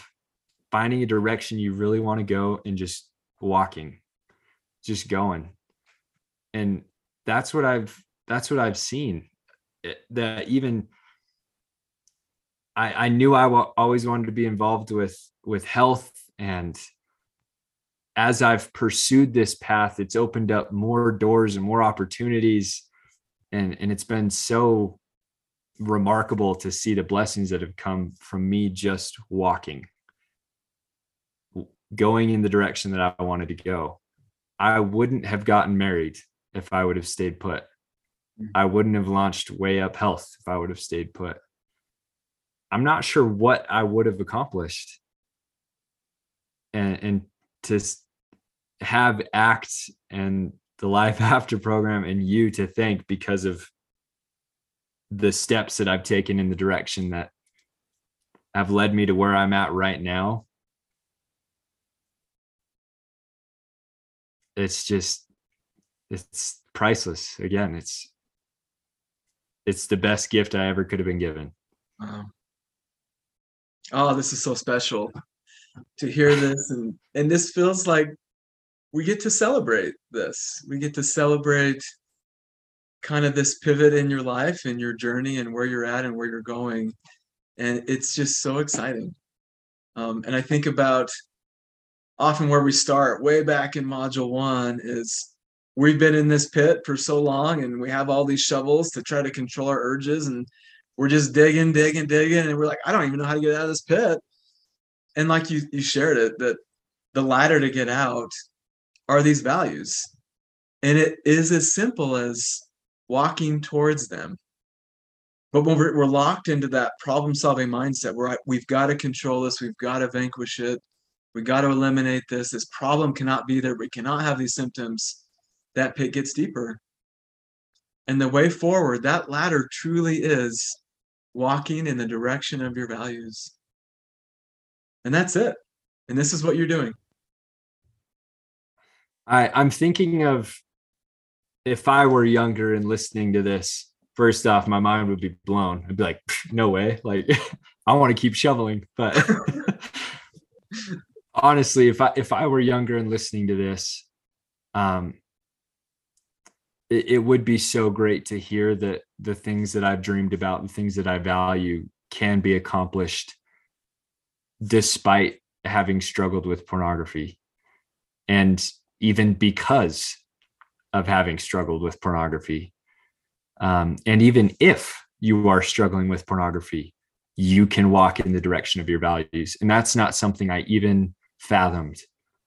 Speaker 2: finding a direction you really want to go and just walking just going. And that's what i've that's what i've seen it, that even i i knew I w- always wanted to be involved with with health. And as I've pursued this path, it's opened up more doors and more opportunities. And, and it's been so remarkable to see the blessings that have come from me just walking, going in the direction that I wanted to go. I wouldn't have gotten married if I would have stayed put. Mm. I wouldn't have launched Way Up Health if I would have stayed put. I'm not sure what I would have accomplished and and to have ACT and the life after program and you to thank because of the steps that I've taken in the direction that have led me to where I'm at right now. It's just it's priceless. Again, it's it's the best gift I ever could have been given. Wow.
Speaker 1: Oh, this is so special to hear this and and this feels like we get to celebrate this. We get to celebrate kind of this pivot in your life and your journey and where you're at and where you're going. And it's just so exciting. Um, and I think about often where we start way back in module one is we've been in this pit for so long and we have all these shovels to try to control our urges and we're just digging, digging, digging. And we're like, I don't even know how to get out of this pit. And like you, you shared it, that the ladder to get out are these values. And it is as simple as walking towards them. But when we're, we're locked into that problem solving mindset where we've got to control this, we've got to vanquish it, we got to eliminate this, this problem cannot be there, we cannot have these symptoms, that pit gets deeper. And the way forward, that ladder truly is walking in the direction of your values. And that's it. And this is what you're doing.
Speaker 2: I, I'm thinking of if I were younger and listening to this, first off, my mind would be blown. I'd be like, no way. Like, I want to keep shoveling. But honestly, if I if I were younger and listening to this, um, it, it would be so great to hear that the things that I've dreamed about, the things that I value, can be accomplished despite having struggled with pornography. And even because of having struggled with pornography. Um, and even if you are struggling with pornography, you can walk in the direction of your values. And that's not something I even fathomed.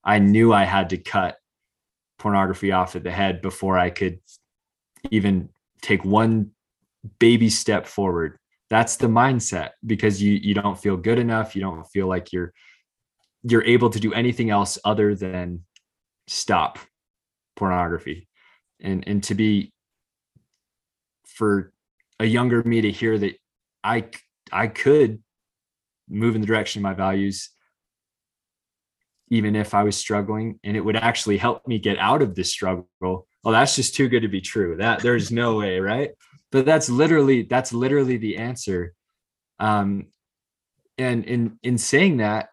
Speaker 2: I knew I had to cut pornography off at the head before I could even take one baby step forward. That's the mindset because you you don't feel good enough, you don't feel like you're you're able to do anything else other than stop pornography and and to be for a younger me to hear that i i could move in the direction of my values even if i was struggling and it would actually help me get out of this struggle. Well that's just too good to be true. That there's no way right? But that's literally that's literally the answer. Um and in in saying that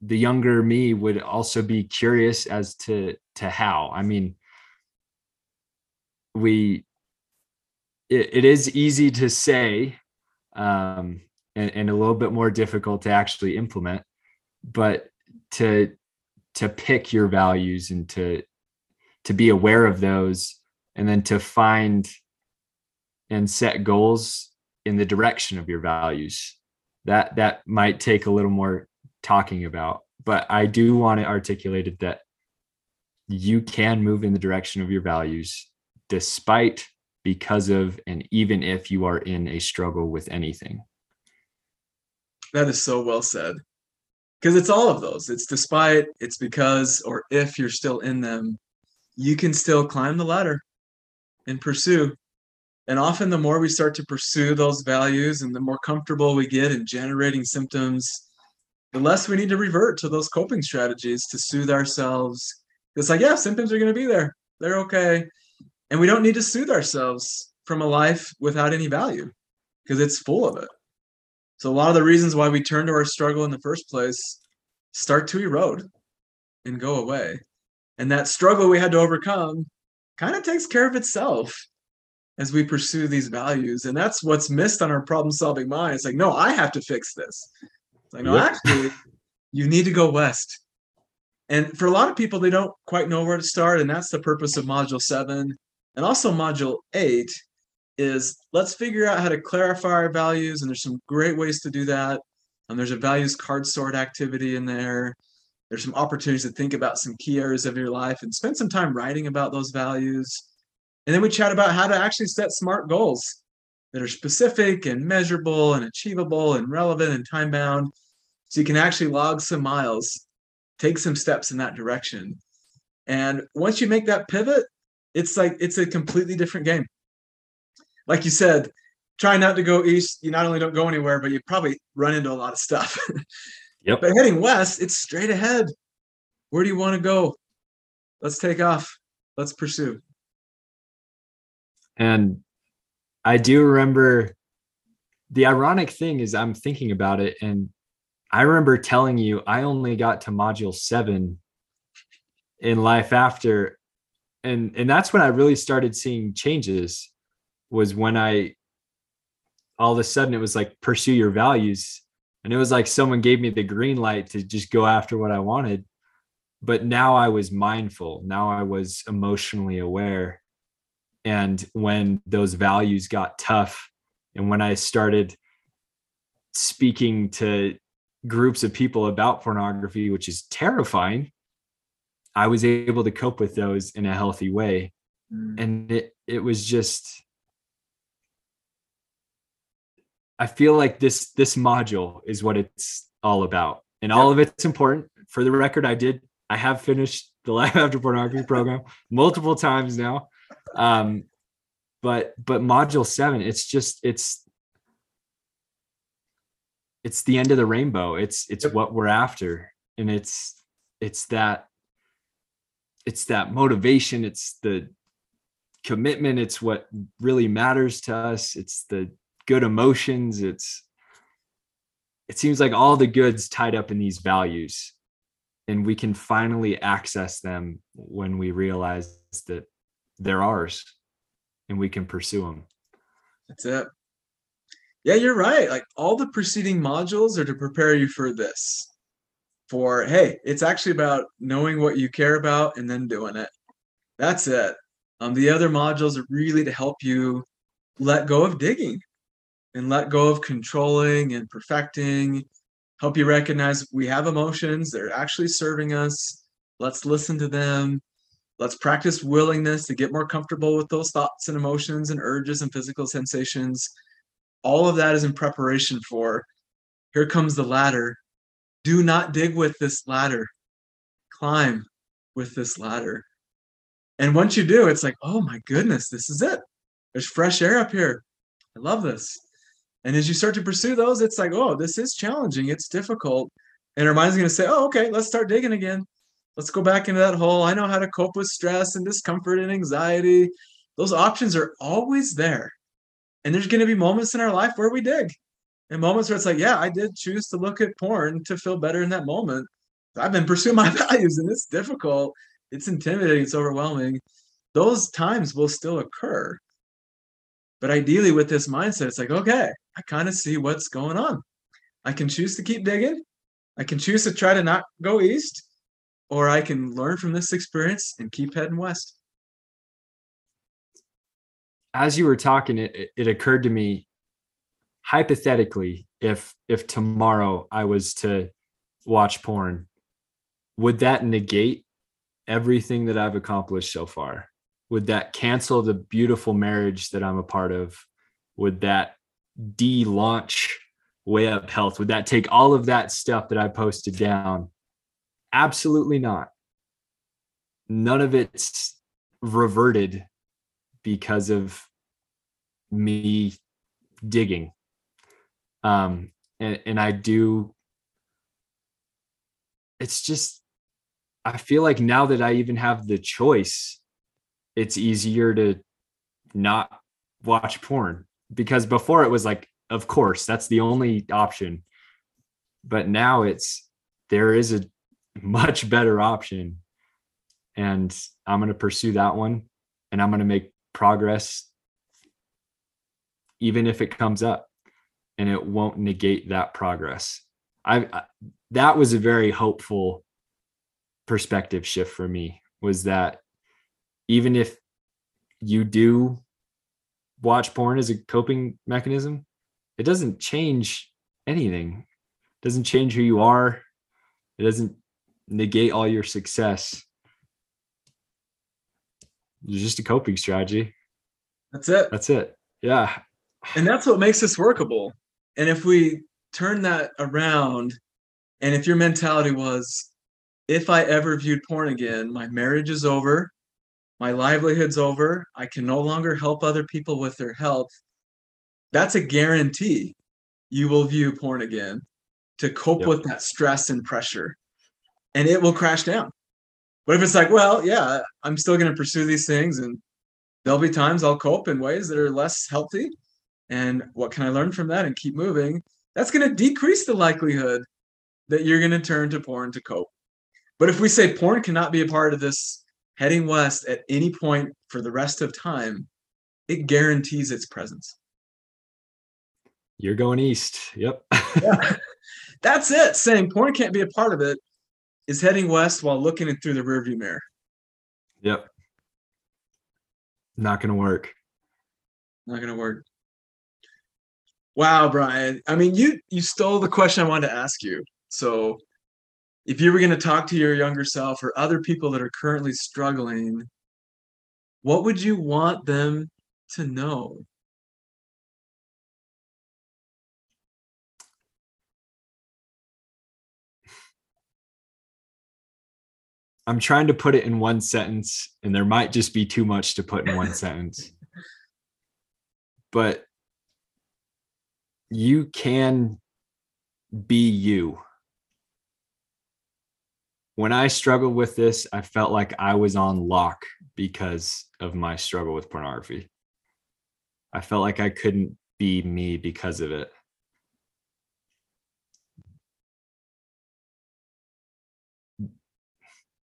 Speaker 2: the younger me would also be curious as to to how. I mean we it, it is easy to say um and, and a little bit more difficult to actually implement but to to pick your values and to to be aware of those and then to find and set goals in the direction of your values. That that might take a little more talking about but i do want to articulate it that you can move in the direction of your values despite because of and even if you are in a struggle with anything.
Speaker 1: That is so well said because it's all of those it's despite it's because or if you're still in them you can still climb the ladder and pursue and often the more we start to pursue those values and the more comfortable we get in generating symptoms the less we need to revert to those coping strategies to soothe ourselves. It's like, yeah, symptoms are going to be there. They're okay. And we don't need to soothe ourselves from a life without any value because it's full of it. So, a lot of the reasons why we turn to our struggle in the first place start to erode and go away. And that struggle we had to overcome kind of takes care of itself as we pursue these values. And that's what's missed on our problem solving mind. It's like, no, I have to fix this. Like, no, yep. actually, you need to go west. And for a lot of people, they don't quite know where to start. And that's the purpose of module seven. And also module eight is let's figure out how to clarify our values. And there's some great ways to do that. And there's a values card sort activity in there. There's some opportunities to think about some key areas of your life and spend some time writing about those values. And then we chat about how to actually set smart goals that are specific and measurable and achievable and relevant and time bound so you can actually log some miles take some steps in that direction. And once you make that pivot, it's like it's a completely different game. Like you said, try not to go east. You not only don't go anywhere, but you probably run into a lot of stuff.
Speaker 2: Yep.
Speaker 1: but heading west, it's straight ahead. Where do you want to go? Let's take off. Let's pursue.
Speaker 2: And I do remember the ironic thing is I'm thinking about it and I remember telling you I only got to module 7 in life after and and that's when I really started seeing changes was when I all of a sudden it was like pursue your values and it was like someone gave me the green light to just go after what I wanted but now I was mindful now I was emotionally aware and when those values got tough and when I started speaking to groups of people about pornography which is terrifying I was able to cope with those in a healthy way. Mm. And it it was just I feel like this this module is what it's all about. And all of it's important. For the record, I did I have finished the Life After Pornography program multiple times now. Um but but module 7 it's just it's it's the end of the rainbow. It's it's yep. what we're after and it's it's that it's that motivation it's the commitment it's what really matters to us it's the good emotions. It's it seems like all the goods tied up in these values and we can finally access them when we realize that they're ours and we can pursue them
Speaker 1: that's it. Yeah you're right. Like all the preceding modules are to prepare you for this for hey it's actually about knowing what you care about and then doing it. That's it. Um, the other modules are really to help you let go of digging and let go of controlling and perfecting help you recognize we have emotions they're actually serving us let's listen to them let's practice willingness to get more comfortable with those thoughts and emotions and urges and physical sensations all of that is in preparation for here comes the ladder do not dig with this ladder. Climb with this ladder. And once you do, it's like, oh my goodness, this is it. There's fresh air up here. I love this. And as you start to pursue those, it's like, oh, this is challenging. It's difficult. And our mind's going to say, oh, okay, let's start digging again. Let's go back into that hole. I know how to cope with stress and discomfort and anxiety. Those options are always there. And there's going to be moments in our life where we dig and moments where it's like, yeah, I did choose to look at porn to feel better in that moment. I've been pursuing my values and it's difficult. It's intimidating. It's overwhelming. Those times will still occur. But ideally, with this mindset, it's like, okay, I kind of see what's going on. I can choose to keep digging. I can choose to try to not go east, or I can learn from this experience and keep heading west.
Speaker 2: As you were talking, it, it occurred to me hypothetically if if tomorrow i was to watch porn would that negate everything that i've accomplished so far would that cancel the beautiful marriage that i'm a part of? Would that de-launch way up health? Would that take all of that stuff that i posted down? Absolutely not. None of it's reverted because of me digging. Um and and i do it's just i feel like now that i even have the choice it's easier to not watch porn because before it was like of course that's the only option but now it's there is a much better option and i'm going to pursue that one and i'm going to make progress even if it comes up and it won't negate that progress. I, I that was a very hopeful perspective shift for me was that even if you do watch porn as a coping mechanism, it doesn't change anything. It doesn't change who you are. It doesn't negate all your success. It's just a coping strategy.
Speaker 1: That's it.
Speaker 2: That's it. Yeah.
Speaker 1: And that's what makes this workable. And if we turn that around, and if your mentality was, if I ever viewed porn again, my marriage is over, my livelihood's over, I can no longer help other people with their health. That's a guarantee you will view porn again to cope yep. with that stress and pressure, and it will crash down. But if it's like, well, yeah, I'm still going to pursue these things, and there'll be times I'll cope in ways that are less healthy, and what can I learn from that and keep moving? That's going to decrease the likelihood that you're going to turn to porn to cope. But if we say porn cannot be a part of this heading west at any point for the rest of time, it guarantees its presence.
Speaker 2: You're going east. Yep.
Speaker 1: yeah. That's it. Saying porn can't be a part of it is heading west while looking through the rearview mirror.
Speaker 2: Yep. Not going to work.
Speaker 1: Not going to work. Wow, Brian. I mean, you you stole the question I wanted to ask you. So if you were going to talk to your younger self or other people that are currently struggling, what would you want them to know?
Speaker 2: I'm trying to put it in one sentence, and there might just be too much to put in one sentence. But you can be you when I struggled with this, I felt like I was on lock because of my struggle with pornography. I felt like I couldn't be me because of it.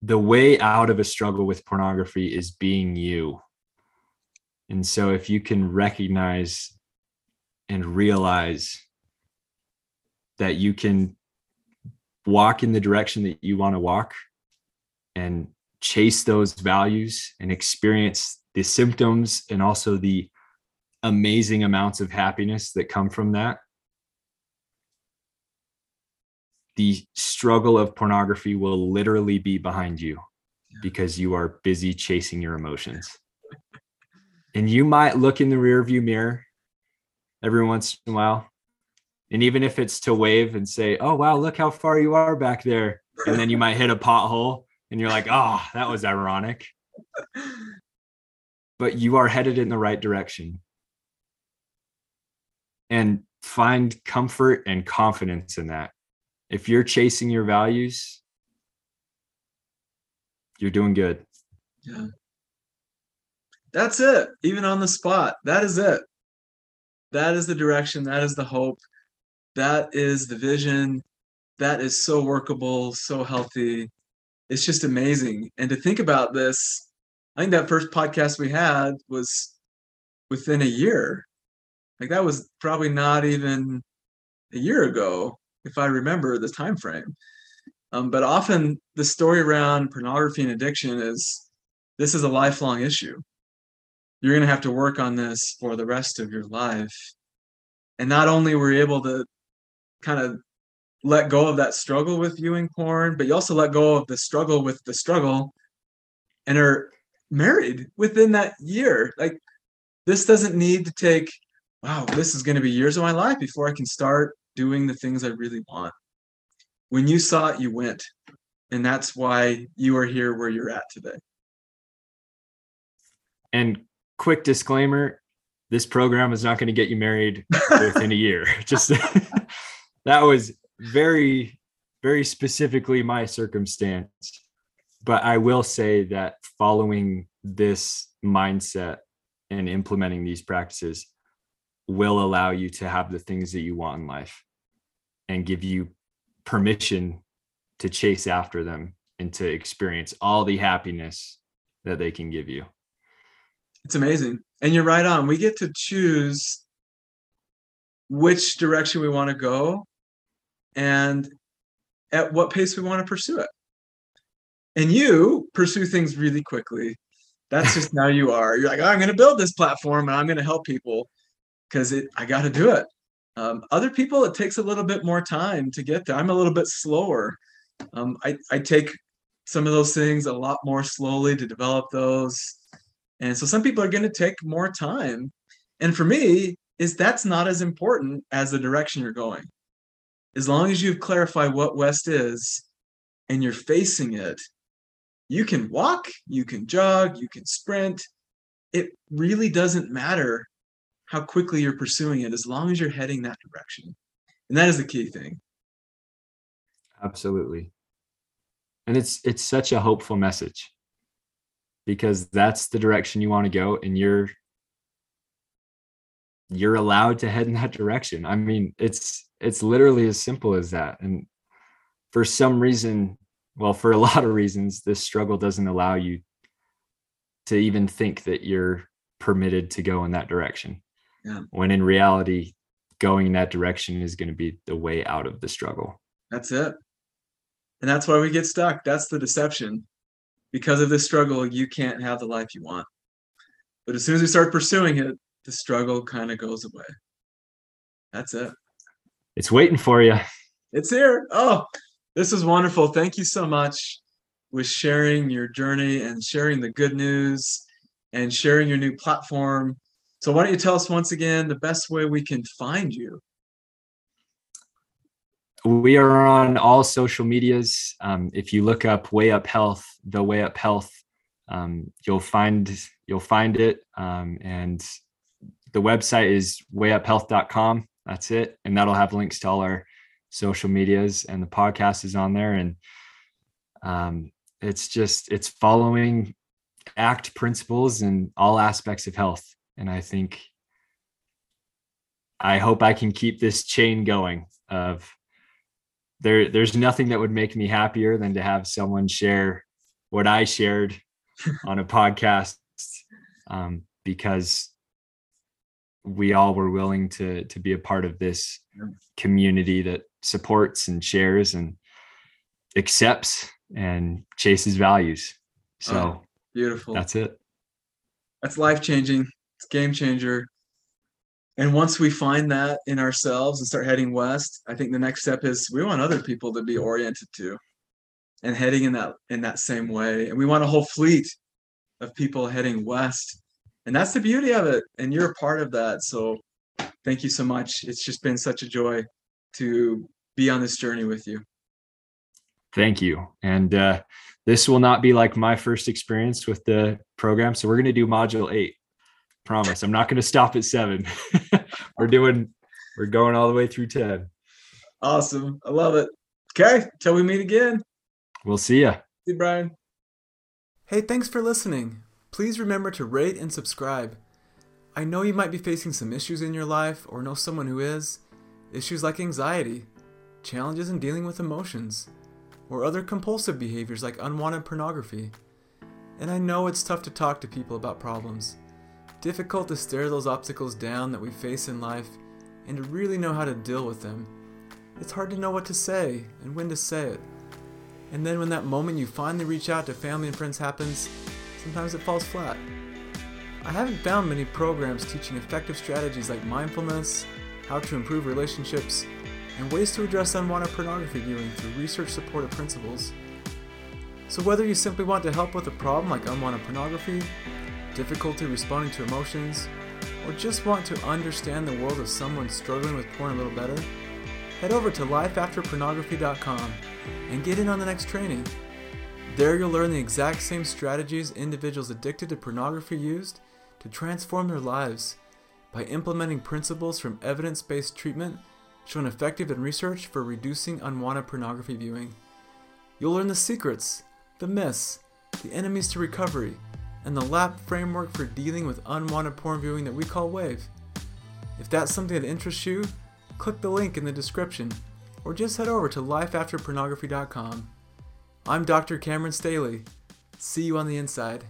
Speaker 2: The way out of a struggle with pornography is being you. And so if you can recognize and realize that you can walk in the direction that you want to walk and chase those values and experience the symptoms and also the amazing amounts of happiness that come from that. The struggle of pornography will literally be behind you because you are busy chasing your emotions. And you might look in the rearview mirror every once in a while and even if it's to wave and say, "Oh wow, look how far you are back there," and then you might hit a pothole, and you're like, "Oh, that was ironic." But you are headed in the right direction, and find comfort and confidence in that. If you're chasing your values, you're doing good.
Speaker 1: Yeah. That's it. Even on the spot. That is it. That is the direction. That is the hope that is the vision. That is so workable so healthy. It's just amazing. And to think about this i think that first podcast we had was within a year. Like that was probably not even a year ago if i remember the time frame um, but often the story around pornography and addiction is this is a lifelong issue. You're going to have to work on this for the rest of your life. And not only were you able to kind of let go of that struggle with viewing porn, but you also let go of the struggle with the struggle and are married within that year. Like this doesn't need to take, wow, this is going to be years of my life before I can start doing the things I really want. When you saw it, you went. And that's why you are here where you're at today.
Speaker 2: And quick disclaimer this program is not going to get you married within a year. Just that was very, very specifically my circumstance. But I will say that following this mindset and implementing these practices will allow you to have the things that you want in life and give you permission to chase after them and to experience all the happiness that they can give you.
Speaker 1: It's amazing. And you're right on. We get to choose which direction we want to go and at what pace we want to pursue it. And you pursue things really quickly. That's just how you are. You're like, oh, I'm going to build this platform and I'm going to help people because it I got to do it. Um, other people, it takes a little bit more time to get there. I'm a little bit slower. Um, I, I take some of those things a lot more slowly to develop those. And so some people are going to take more time. And for me, is that's not as important as the direction you're going as long as you've clarified what West is, and you're facing it, you can walk, you can jog, you can sprint. It really doesn't matter how quickly you're pursuing it as long as you're heading that direction. And that is the key thing.
Speaker 2: Absolutely. And it's it's such a hopeful message because that's the direction you want to go and you're you're allowed to head in that direction. I mean, it's it's literally as simple as that. And for some reason, well, for a lot of reasons, this struggle doesn't allow you to even think that you're permitted to go in that direction.
Speaker 1: Yeah.
Speaker 2: When in reality, going in that direction is going to be the way out of the struggle.
Speaker 1: That's it. And that's why we get stuck. That's the deception. Because of this struggle, you can't have the life you want. But as soon as we start pursuing it, the struggle kind of goes away. That's it.
Speaker 2: It's waiting for you.
Speaker 1: It's here. Oh, this is wonderful. Thank you so much with sharing your journey and sharing the good news and sharing your new platform. So, why don't you tell us once again the best way we can find you?
Speaker 2: We are on all social medias. Um, if you look up Way Up Health, the Way Up Health, um, you'll find you'll find it. Um, and the website is wayuphealth.com. That's it, and that'll have links to all our social medias, and the podcast is on there. And um, it's just it's following ACT principles in all aspects of health, and I think I hope I can keep this chain going of there there's nothing that would make me happier than to have someone share what I shared on a podcast um, because we all were willing to to be a part of this community that supports and shares and accepts and chases values. Oh, so
Speaker 1: oh, beautiful.
Speaker 2: That's it.
Speaker 1: That's life changing. It's game changer. And once we find that in ourselves and start heading west, I think the next step is we want other people to be oriented to and heading in that in that same way. And we want a whole fleet of people heading west. And that's the beauty of it. And you're a part of that. So thank you so much. It's just been such a joy to be on this journey with you.
Speaker 2: Thank you. And uh, this will not be like my first experience with the program. So we're going to do module eight. Promise. I'm not going to stop at seven. we're doing, we're going all the way through 10.
Speaker 1: Awesome. I love it. Okay. Till we meet again.
Speaker 2: We'll see ya.
Speaker 1: See you, Brian. Hey, thanks for listening. Please remember to rate and subscribe. I know you might be facing some issues in your life or know someone who is. Issues like anxiety, challenges in dealing with emotions, or other compulsive behaviors like unwanted pornography. And I know it's tough to talk to people about problems. Difficult to stare those obstacles down that we face in life and to really know how to deal with them. It's hard to know what to say and when to say it. And then when that moment you finally reach out to family and friends happens, sometimes it falls flat. I haven't found many programs teaching effective strategies like mindfulness, how to improve relationships, and ways to address unwanted pornography viewing through research supported principles. So, whether you simply want to help with a problem like unwanted pornography, difficulty responding to emotions, or just want to understand the world of someone struggling with porn a little better, head over to lifeafterpornography.com and get in on the next training. There you'll learn the exact same strategies individuals addicted to pornography used to transform their lives by implementing principles from evidence based treatment shown effective in research for reducing unwanted pornography viewing. You'll learn the secrets, the myths, the enemies to recovery, and the LAP framework for dealing with unwanted porn viewing that we call WAVE. If that's something that interests you, click the link in the description or just head over to lifeafterpornography.com. I'm Dr. Cameron Staley. See you on the inside.